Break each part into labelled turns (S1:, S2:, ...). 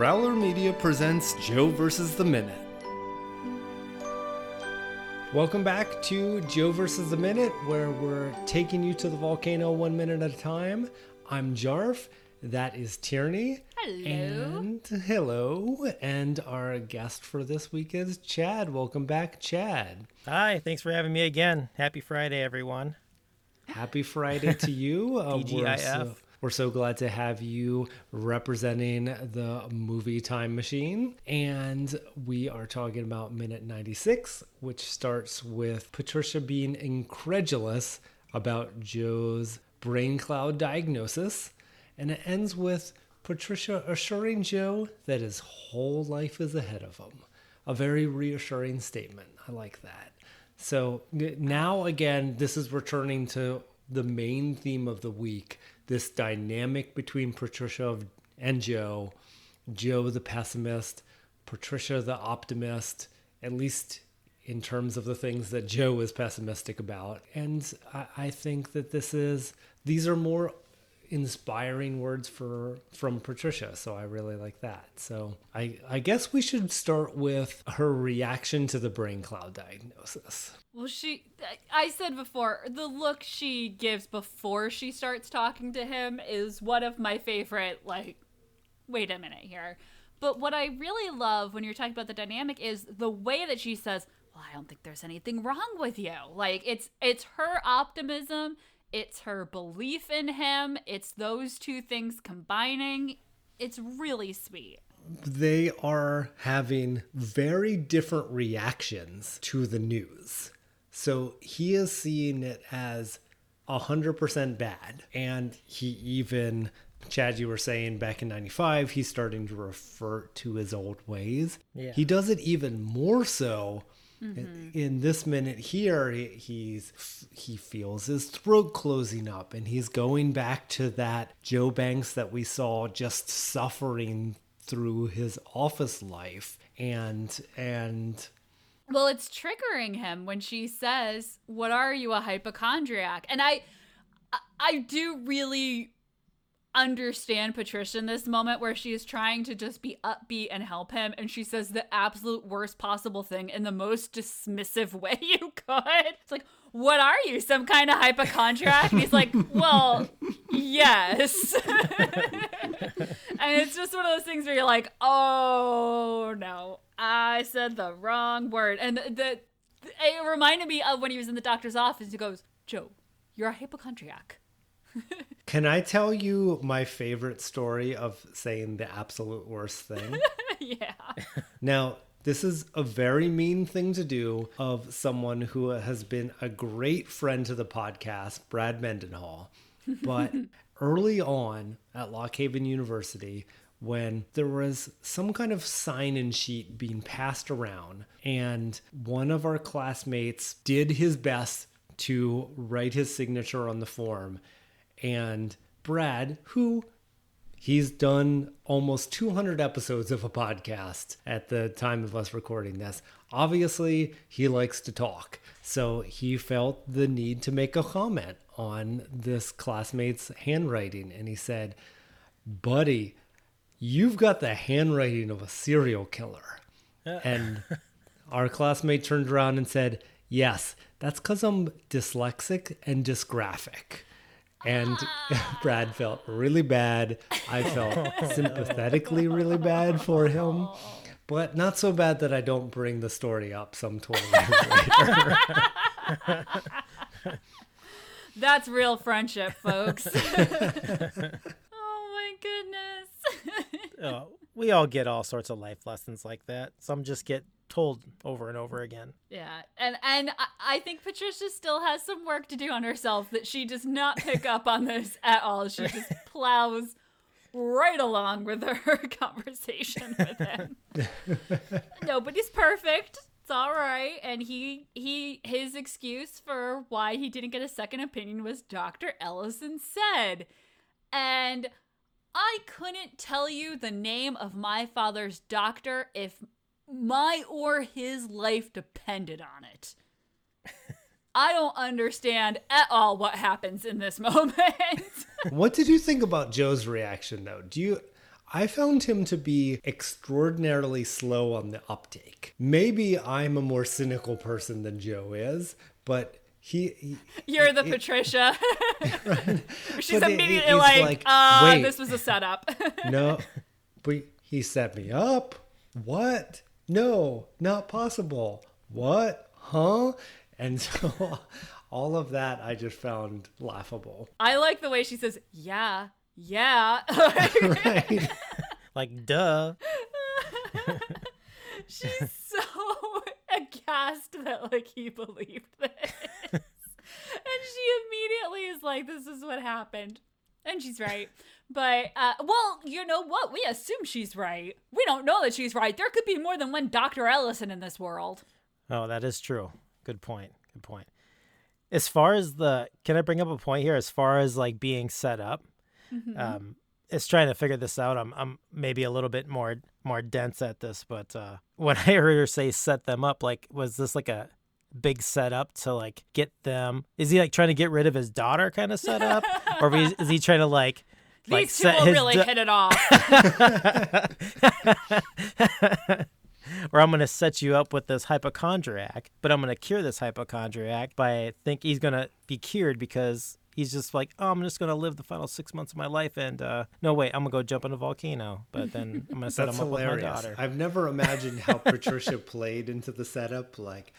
S1: Growler Media presents Joe versus the Minute. Welcome back to Joe versus the Minute, where we're taking you to the volcano one minute at a time. I'm Jarf. That is Tierney.
S2: Hello.
S1: And hello. And our guest for this week is Chad. Welcome back, Chad.
S3: Hi, thanks for having me again. Happy Friday, everyone.
S1: Happy Friday to you. Uh, we're, so, glad to have you representing the movie Time Machine. And we are talking about minute 96, which starts with Patricia being incredulous about Joe's brain cloud diagnosis. And it ends with Patricia assuring Joe that his whole life is ahead of him. A very reassuring statement. I like that. So now again, this is returning to the main theme of the week this dynamic between Patricia and Joe, Joe the pessimist, Patricia the optimist, at least in terms of the things that Joe is pessimistic about. And I, I think that this is, these are more inspiring words for from Patricia so I really like that so I I guess we should start with her reaction to the brain cloud diagnosis
S2: Well, she, I said before, the look she gives before she starts talking to him is one of my favorite, like, wait a minute here. But what I really love when you're talking about the dynamic is the way that she says, well, I don't think there's anything wrong with you. Like, it's, it's her optimism, it's her belief in him, it's those two things combining. It's really sweet.
S1: they are having very different reactions to the news. So he is seeing it as 100% bad. And he even, Chad, you were saying back in 95, he's starting to revert to his old ways.
S3: Yeah.
S1: He does it even more so. In- In this minute here, he, he's he feels his throat closing up, and he's going back to that Joe Banks that we saw just suffering through his office life, and and
S2: Well, it's triggering him when she says, "What are you, a hypochondriac?" And I- I do really understand Patricia in this moment where she is trying to just be upbeat and help him, and she says the absolute worst possible thing in the most dismissive way you could. It's like, "What are you, some kind of hypochondriac?" And he's like, "Well, yes." and it's just one of those things where you're like, oh no, I said the wrong word. And the, the it reminded me of when he was in the doctor's office. He goes, Joe, you're a hypochondriac.
S1: Can I tell you my favorite story of saying the absolute worst thing?
S2: yeah.
S1: now, this is a very mean thing to do of someone who has been a great friend to the podcast, Brad Mendenhall. But early on at Lock Haven University, when there was some kind of sign in sheet being passed around, and one of our classmates did his best to write his signature on the form, and Brad, who He's done almost 200 episodes of a podcast at the time of us recording this. Obviously, he likes to talk. So he felt the need to make a comment on this classmate's handwriting. And he said, Buddy, you've got the handwriting of a serial killer. And our classmate turned around and said, Yes, that's because I'm dyslexic and dysgraphic. And Brad felt really bad. I felt sympathetically really bad for him, but not so bad that I don't bring the story up some 20 years later.
S2: That's real friendship, folks. oh my goodness.
S3: Uh, we all get all sorts of life lessons like that. Some just get told over and over again.
S2: Yeah, and and I- think Patricia still has some work to do on herself that she does not pick up on this at all. She just plows right along with her conversation with him. Nobody's perfect. It's all right, and he he his excuse for why he didn't get a second opinion was Dr. Ellison said, and I couldn't tell you the name of my father's doctor if my or his life depended on it. I don't understand at all what happens in this moment.
S1: what did you think about Joe's reaction though? Do you I found him to be extraordinarily slow on the uptake. Maybe I'm a more cynical person than Joe is, but he, he
S2: You're the Patricia. She's
S1: But
S2: immediately
S1: he's
S2: like,
S1: like,
S2: uh, this was a setup.
S1: no, but he set me up. What? No, not possible. What? Huh? And so all of that I just found laughable.
S2: I like the way she says, yeah, yeah.
S1: Right?
S3: Like, duh.
S2: She's so aghast that like he believed this. and she immediately is like, this is what happened. And she's right. But uh, well, you know what? We assume she's right. We don't know that she's right. There could be more than one Dr. Ellison in this world.
S3: Oh, that is true. Good point. Good point. As far as the, can I bring up a point here? As far as like being set up, um, it's trying to figure this out. I'm, I'm maybe a little bit more, more dense at this, but uh, when I heard her say set them up, like, was this like a big setup to like get them? Is he like trying to get rid of his daughter, kind of set up, or is is he trying to like, like
S2: These two will really
S3: da-
S2: hit it off.
S3: or I'm going to set you up with this hypochondriac, but I'm going to cure this hypochondriac by think he's going to be cured because he's just like, oh, I'm just going to live the final six months of my life, and uh, no, wait, I'm going to go jump in a volcano, but then I'm going to set
S1: That's
S3: him up with my daughter.
S1: I've never imagined how Patricia played into the setup. Like,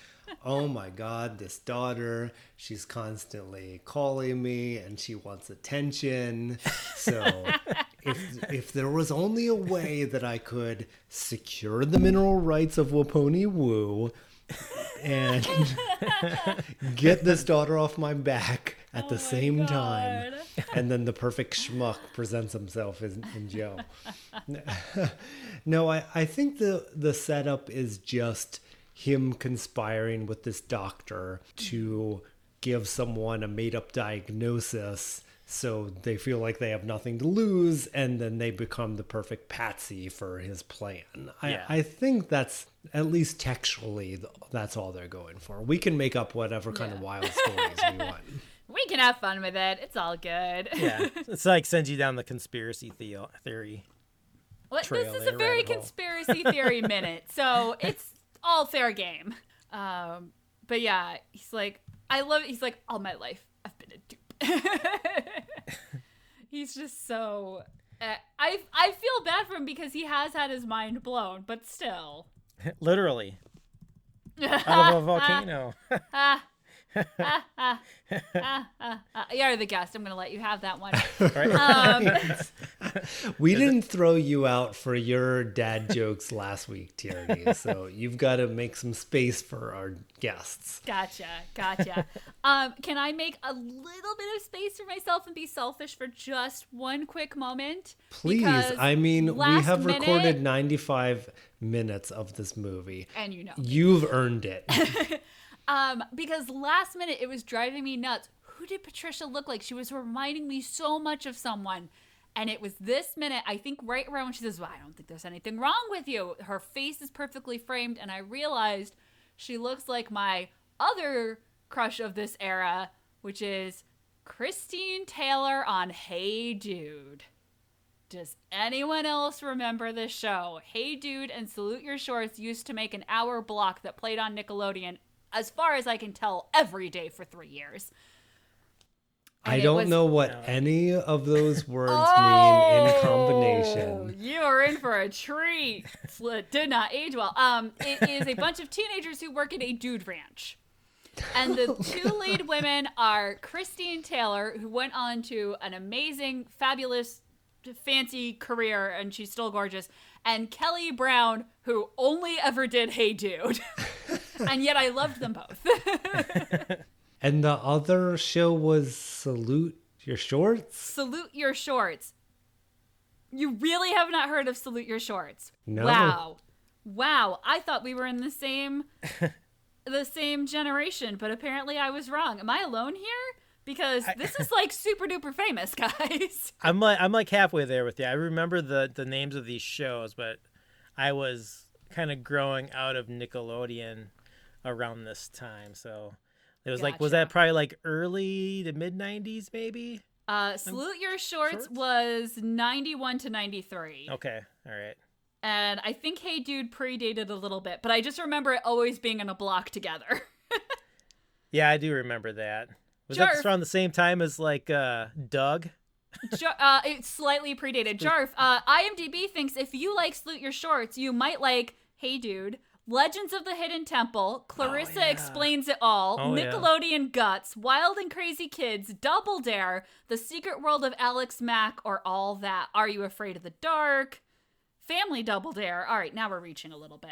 S1: oh my God, this daughter, she's constantly calling me and she wants attention. So, if, if there was only a way that I could secure the mineral rights of Waponi Woo and get this daughter off my back at the oh same time. And then the perfect schmuck presents himself in, in Joe. no, I, I think the the setup is just him conspiring with this doctor to give someone a made up diagnosis so they feel like they have nothing to lose and then they become the perfect patsy for his plan.
S3: Yeah.
S1: I, I think that's at least textually that's all they're going for. We can make up whatever kind of wild stories we want.
S2: We can have fun with it. It's all good.
S3: yeah, it's like sends you down the conspiracy theo- theory.
S2: What,
S3: trail
S2: this is a very conspiracy theory minute, so it's all fair game. Um, but yeah, he's like, I love it. He's like, all my life I've been a dupe. he's just so. Uh, I I feel bad for him because he has had his mind blown, but still.
S3: Literally, out of a volcano.
S2: Ah, ah, ah, ah. You're the guest. I'm gonna let you have that one. Um,
S1: We didn't throw you out for your dad jokes last week, Tierney. So you've got to make some space for our guests.
S2: Gotcha, gotcha. um, can I make a little bit of space for myself and be selfish for just one quick moment?
S1: Please.
S2: Because
S1: I mean, we have
S2: minute-
S1: recorded 95 minutes of this movie.
S2: and you know,
S1: You've earned it.
S2: Um, because last minute it was driving me nuts. Who did Patricia look like? She was reminding me so much of someone. And it was this minute, I think right around when she says, Well, I don't think there's anything wrong with you. Her face is perfectly framed, and I realized she looks like my other crush of this era, which is Christine Taylor on Hey Dude. Does anyone else remember this show? Hey Dude and Salute Your Shorts used to make an hour block that played on Nickelodeon, as far as I can tell, every day for three years.
S1: I
S2: And it
S1: don't
S2: was-
S1: know what any of those words mean in
S2: Oh,
S1: combination.
S2: You are in for a treat. It did not age well. Um, it is a bunch of teenagers who work at a dude ranch. And the two lead women are Christine Taylor, who went on to an amazing, fabulous, fancy career, and she's still gorgeous, and Kelly Brown, who only ever did Hey Dude. and yet I loved them both.
S1: And the other show was Salute Your Shorts?
S2: Salute Your Shorts. You really have not heard of Salute Your Shorts.
S1: No.
S2: Wow. Wow. I thought we were in the same the same generation, but apparently I was wrong. Am I alone here? Because this is like super duper famous, guys.
S3: I'm like I'm like halfway there with you. I remember the the names of these shows, but I was kind of growing out of Nickelodeon around this time, so it was like was that probably like early to mid '90s maybe?
S2: Uh, Salute Your Shorts,
S3: Shorts?
S2: was 91 to 93.
S3: Okay, all right.
S2: And I think Hey Dude predated a little bit, but I just remember it always being in a block together.
S3: Yeah, I do remember that. Was
S2: Jarf.
S3: that around the same time as like uh Doug?
S2: Jar- uh, it slightly predated. Jarf, uh, IMDb thinks if you like Salute Your Shorts, you might like Hey Dude, Legends of the Hidden Temple, Clarissa
S3: yeah.
S2: Explains It All,
S3: Oh, yeah.
S2: Nickelodeon Guts, Wild and Crazy Kids, Double Dare, The Secret World of Alex Mack, or all that. Are You Afraid of the Dark? Family Double Dare. All right, now we're reaching a little bit.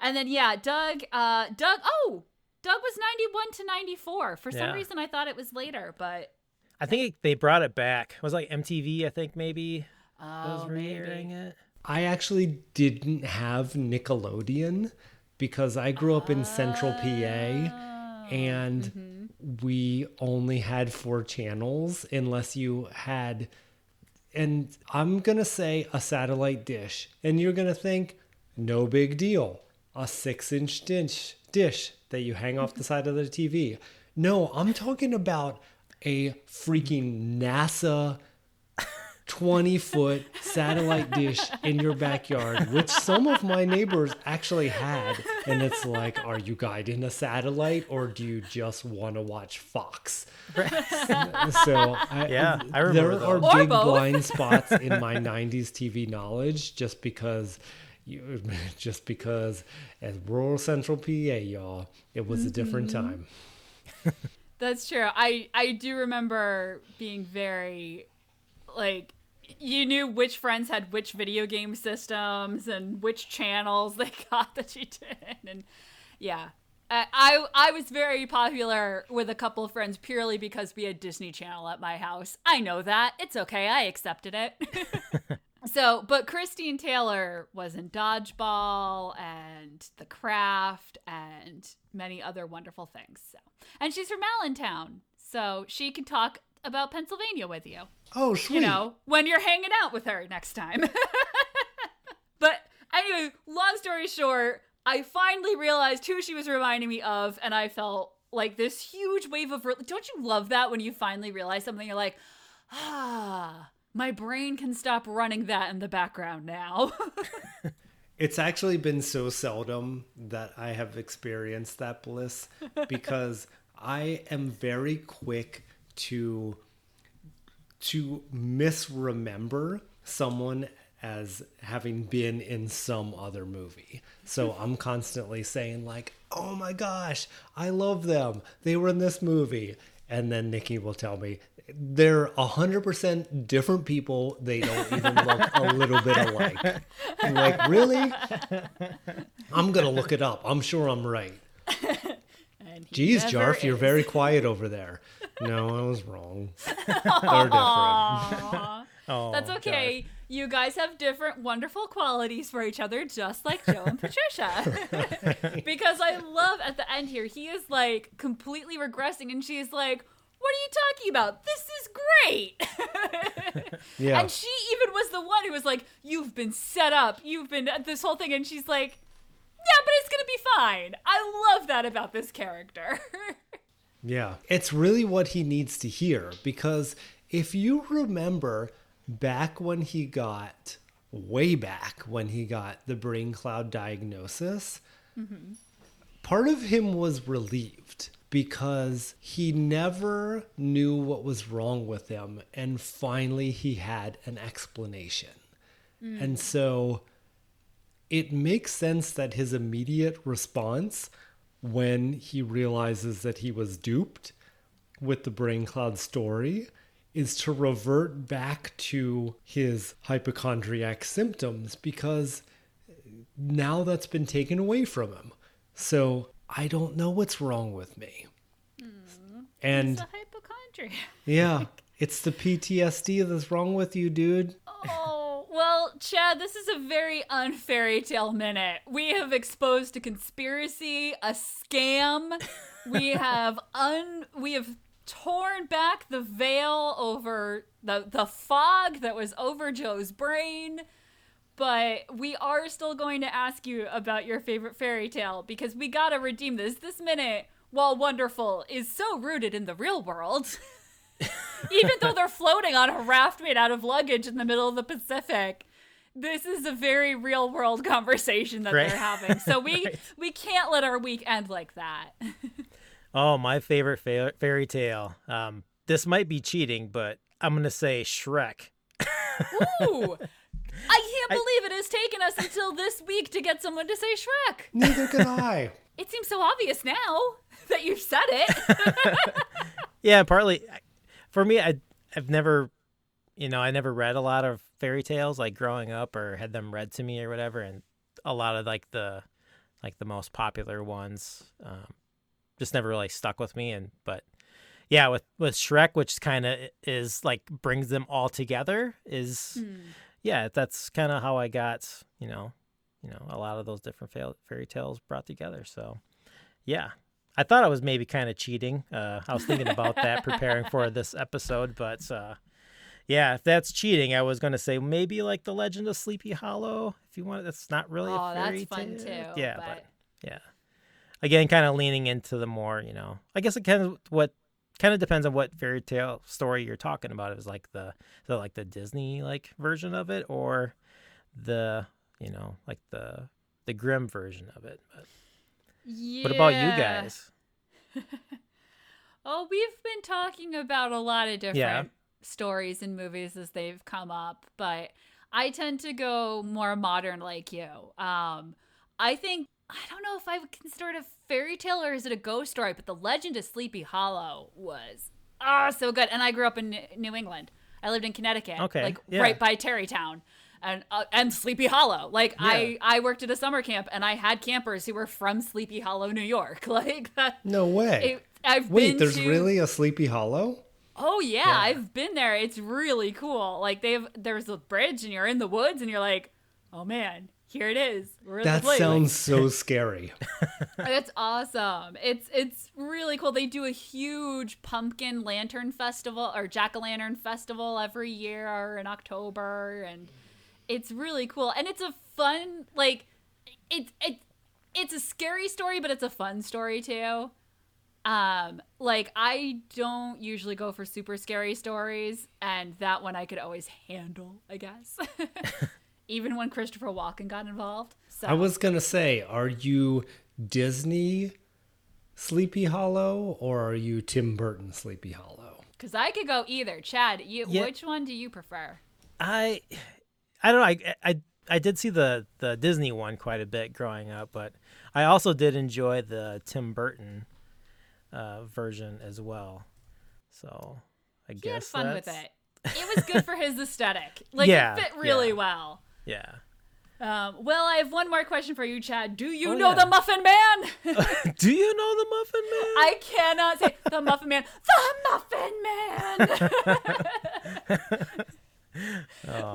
S2: And then yeah, Doug. Uh, Doug. Oh, Doug was ninety-one to ninety-four. For some
S3: Yeah.
S2: reason, I thought it was later, but
S3: I think they brought it back. It was like MTV, I think maybe was
S2: oh,
S3: re-airing
S2: maybe.
S3: it.
S1: I actually didn't have Nickelodeon because I grew up in Central PA
S2: Oh,
S1: and
S2: mm-hmm.
S1: we only had four channels unless you had and I'm going to say a satellite dish and you're going to think no big deal. A 6-inch dish dish that you hang off the side of the TV. No, I'm talking about a freaking NASA 20 foot satellite dish in your backyard, which some of my neighbors actually had. And it's like, are you guiding a satellite or do you just want to watch Fox? so, I,
S3: Yeah, I remember
S1: there are.
S2: Or
S1: big
S2: both.
S1: blind spots in my 90s TV knowledge just because. You, just because as rural central PA, y'all, it was a different
S2: Mm-hmm.
S1: time.
S2: That's true. I I do remember being very like you knew which friends had which video game systems and which channels they got that you did and yeah. I, I was very popular with a couple of friends purely because we had Disney Channel at my house. I know that. It's okay. I accepted it. So, but Christine Taylor was in Dodgeball and The Craft and many other wonderful things. So, and she's from Allentown, so she can talk about Pennsylvania with you.
S1: Oh, sweet.
S2: You know, when you're hanging out with her next time. but anyway, long story short, I finally realized who she was reminding me of, and I felt like this huge wave of. Re- Don't you love that when you finally realize something? You're like, ah, my brain can stop running that in the background now.
S1: It's actually been so seldom that I have experienced that bliss because I am very quick to to misremember someone as having been in some other movie. So hmm. I'm constantly saying like, "Oh my gosh, I love them. They were in this movie." And then Nikki will tell me they're 100% different people. They don't even look a little bit alike. I'm like, really? I'm going to look it up. I'm sure I'm right.
S2: And he
S1: Geez,
S2: never
S1: Jarf, you're very quiet over there. No, I was wrong. They're different.
S3: Oh,
S2: That's
S3: Jarf.
S2: okay. You guys have different wonderful qualities for each other, just like Joe and Patricia. because I love at the end here, he is like completely regressing, and she's like, What are you talking about? This is great.
S1: Yeah.
S2: And she even was the one who was like, You've been set up. You've been uh, this whole thing. And she's like, Yeah, but it's going to be fine. I love that about this character.
S1: Yeah. It's really what he needs to hear because if you remember back when he got, way back when he got the brain cloud diagnosis, mm-hmm. part of him was relieved because he never knew what was wrong with him. And finally, he had an explanation. Mm. And so it makes sense that his immediate response when he realizes that he was duped with the brain cloud story is to revert back to his hypochondriac symptoms because now that's been taken away from him. So I don't know what's wrong with me. And
S2: it's
S1: yeah, it's the PTSD that's wrong with you, dude.
S2: Oh, well, Chad, this is a very unfairy tale minute. We have exposed a conspiracy, a scam. We have un we have torn back the veil over the the fog that was over Joe's brain. But we are still going to ask you about your favorite fairy tale because we gotta redeem this. This minute, while wonderful, is so rooted in the real world. even though they're floating on a raft made out of luggage in the middle of the Pacific. This is a very real world conversation that
S3: Right.
S2: they're having. So we
S3: Right.
S2: we can't let our week end like that.
S3: Oh, my favorite fa- fairy tale. Um, this might be cheating, but I'm gonna say Shrek.
S2: Ooh. I can't believe it has taken us until this week to get someone to say Shrek.
S1: Neither can I.
S2: It seems so obvious now that you've said it.
S3: Yeah, partly for me. I I've never, you know, I never read a lot of fairy tales like growing up or had them read to me or whatever, and a lot of like the like the most popular ones um, just never really stuck with me. And but yeah, with with Shrek, which kind of is like brings them all together, is yeah, that's kind of how I got you know, you know, a lot of those different fa- fairy tales brought together. So yeah, I thought I was maybe kind of cheating. Uh, I was thinking about that preparing for this episode, but uh, yeah, if that's cheating, I was going to say maybe like the Legend of Sleepy Hollow. If you want, that's not really
S2: Oh,
S3: a
S2: that's
S3: fairy
S2: fun
S3: tale.
S2: too,
S3: Yeah,
S2: but-
S3: but yeah, again, kind of leaning into the more, you know, I guess it kind of what kind of depends on what fairy tale story you're talking about. It was like the it like the Disney like version of it or the you know like the the Grimm version of it. But what about you guys?
S2: Oh, we've been talking about a lot of different
S3: Yeah.
S2: stories and movies as they've come up, but I tend to go more modern like you. Um, I think I don't know if I would consider it a fairy tale or is it a ghost story, but The Legend of Sleepy Hollow was ah so good. And I grew up in New England. I lived in Connecticut,
S3: Okay,
S2: like
S3: yeah.
S2: right by Tarrytown. And, uh, and Sleepy Hollow. Like I, I worked at a summer camp and I had campers who were from Sleepy Hollow, New York. Like that,
S1: No way.
S2: it, I've
S1: Wait, there's
S2: to,
S1: really a Sleepy Hollow?
S2: Oh yeah, I've been there. It's really cool. Like they've there's a bridge and you're in the woods and you're like, oh man, here it is.
S1: That sounds so scary.
S2: That's awesome. It's it's really cool. They do a huge pumpkin lantern festival or jack o' lantern festival every year in October, and it's really cool. And it's a fun like it's it's it's a scary story, but it's a fun story too. Um, like I don't usually go for super scary stories, and that one I could always handle, I guess. Even when Christopher Walken got involved. So
S1: I was going to say, are you Disney Sleepy Hollow or are you Tim Burton Sleepy Hollow?
S2: Because I could go either. Chad, you,
S3: Yeah.
S2: which one do you prefer?
S3: I I don't know. I, I I did see the the Disney one quite a bit growing up, but I also did enjoy the Tim Burton uh, version as well. So I
S2: He
S3: guess
S2: had fun with it. It was good for his aesthetic. Like
S3: Yeah,
S2: it fit really
S3: yeah.
S2: well.
S3: Yeah.
S2: Um, well, I have one more question for you, Chad. Do you
S3: Oh,
S2: know
S3: yeah.
S2: the Muffin Man?
S3: Do you know the Muffin Man?
S2: I cannot say the Muffin Man. The Muffin Man.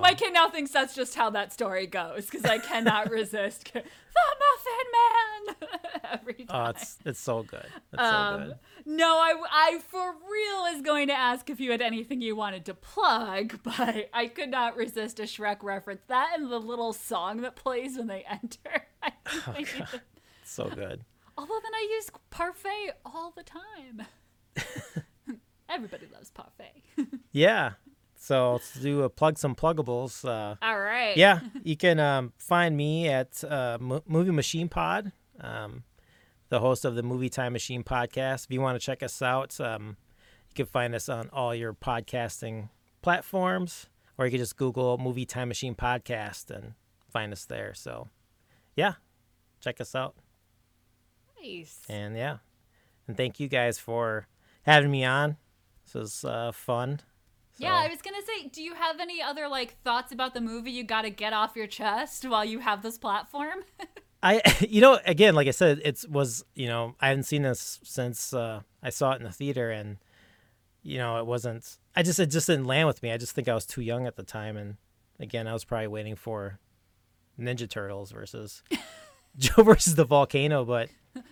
S2: My kid now thinks that's just how that story goes because I cannot resist the Muffin Man every time.
S3: Oh, it's it's so good. It's
S2: Um,
S3: so good.
S2: No, I, I for real is going to ask if you had anything you wanted to plug, but I could not resist a Shrek reference. That and the little song that plays when they enter. I
S3: Oh,
S2: I to-
S3: so good.
S2: Although then I use parfait all the time. Everybody loves parfait.
S3: Yeah. So let's do a plug some pluggables. Uh,
S2: all right.
S3: yeah, you can um, find me at uh, Mo- Movie Machine Pod, um, the host of the Movie Time Machine podcast. If you want to check us out, um, you can find us on all your podcasting platforms, or you can just Google Movie Time Machine podcast and find us there. So, yeah, check us out.
S2: Nice.
S3: And yeah, and thank you guys for having me on. This was uh, fun.
S2: Yeah, I was gonna say, do you have any other like thoughts about the movie you got to get off your chest while you have this platform?
S3: I, you know, again, like I said, it was, you know, I hadn't seen this since uh, I saw it in the theater, and you know, it wasn't. I just, it just didn't land with me. I just think I was too young at the time, and again, I was probably waiting for Ninja Turtles versus Joe versus the volcano. But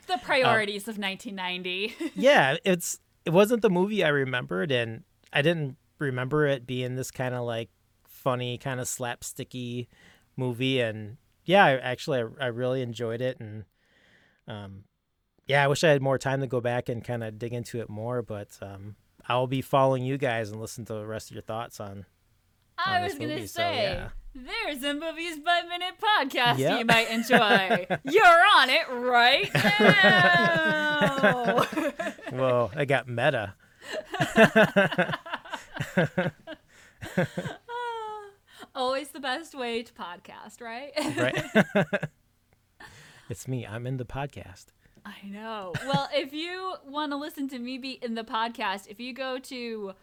S2: the priorities of 1990.
S3: yeah, it's it wasn't the movie I remembered, and I didn't remember it being this kind of like funny, kind of slapsticky movie. And yeah, I, actually, I, I really enjoyed it, and um, yeah, I wish I had more time to go back and kind of dig into it more. But um, I will be following you guys and listen to the rest of your thoughts on.
S2: I
S3: on
S2: was gonna
S3: movie, so,
S2: say,
S3: yeah.
S2: there's a movies by minute podcast
S3: Yep.
S2: you might enjoy. You're on it right now.
S3: Whoa, I got meta.
S2: Always the best way to podcast, right?
S3: Right. it's me. I'm in the podcast.
S2: I know. Well, if you want to listen to me be in the podcast, if you go to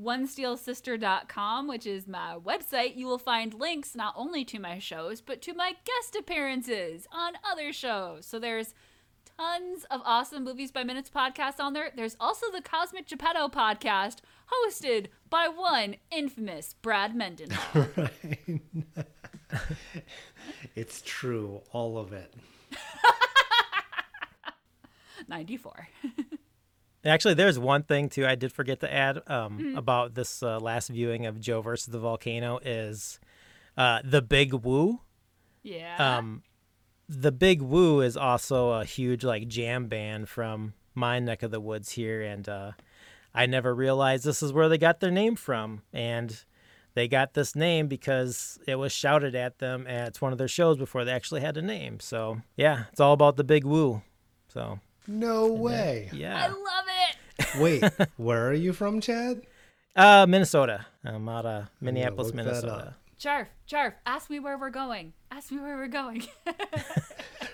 S2: onesteelsister.com, which is my website, you will find links not only to my shows, but to my guest appearances on other shows. So there's tons of awesome Movies by Minutes podcasts on there. There's also the Cosmic Geppetto podcast, hosted by one infamous Brad Mendenhall.
S1: It's true, all of it.
S2: 94.
S3: Actually, there's one thing too I did forget to add um,
S2: Mm-hmm.
S3: about this uh, last viewing of Joe versus the volcano is uh, the Big Woo.
S2: Yeah.
S3: Um, the Big Woo is also a huge like jam band from my neck of the woods here, and uh, I never realized this is where they got their name from, and they got this name because it was shouted at them at one of their shows before they actually had a name. So yeah, it's all about the Big Woo. So
S1: No way.
S2: I
S3: yeah, I
S2: love it.
S1: Wait, where are you from, Chad?
S3: uh, Minnesota. I'm out of Minneapolis,
S1: look that
S3: Minnesota.
S1: Up.
S2: Charf, Charf, ask me where we're going. Ask me where we're going.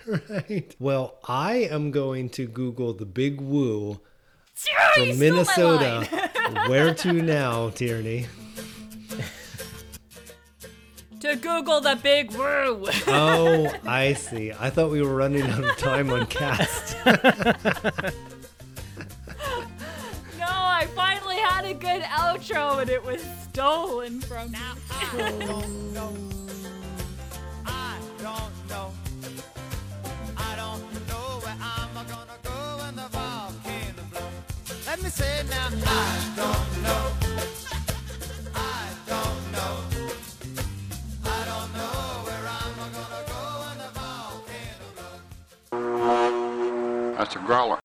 S1: Right. Well, I am going to Google the Big Woo from Minnesota. Where to now, Tierney?
S2: to Google the big woo.
S1: Oh, I see. I thought we were running out of time on cast.
S2: no, I finally had a good outro and it was stolen from me.
S4: I don't know. I don't know. I don't know where I'm gonna go when the volcano blows. Let me say now, I don't know. I don't know. I don't know where I'm gonna go when the volcano blows.
S5: That's a growler.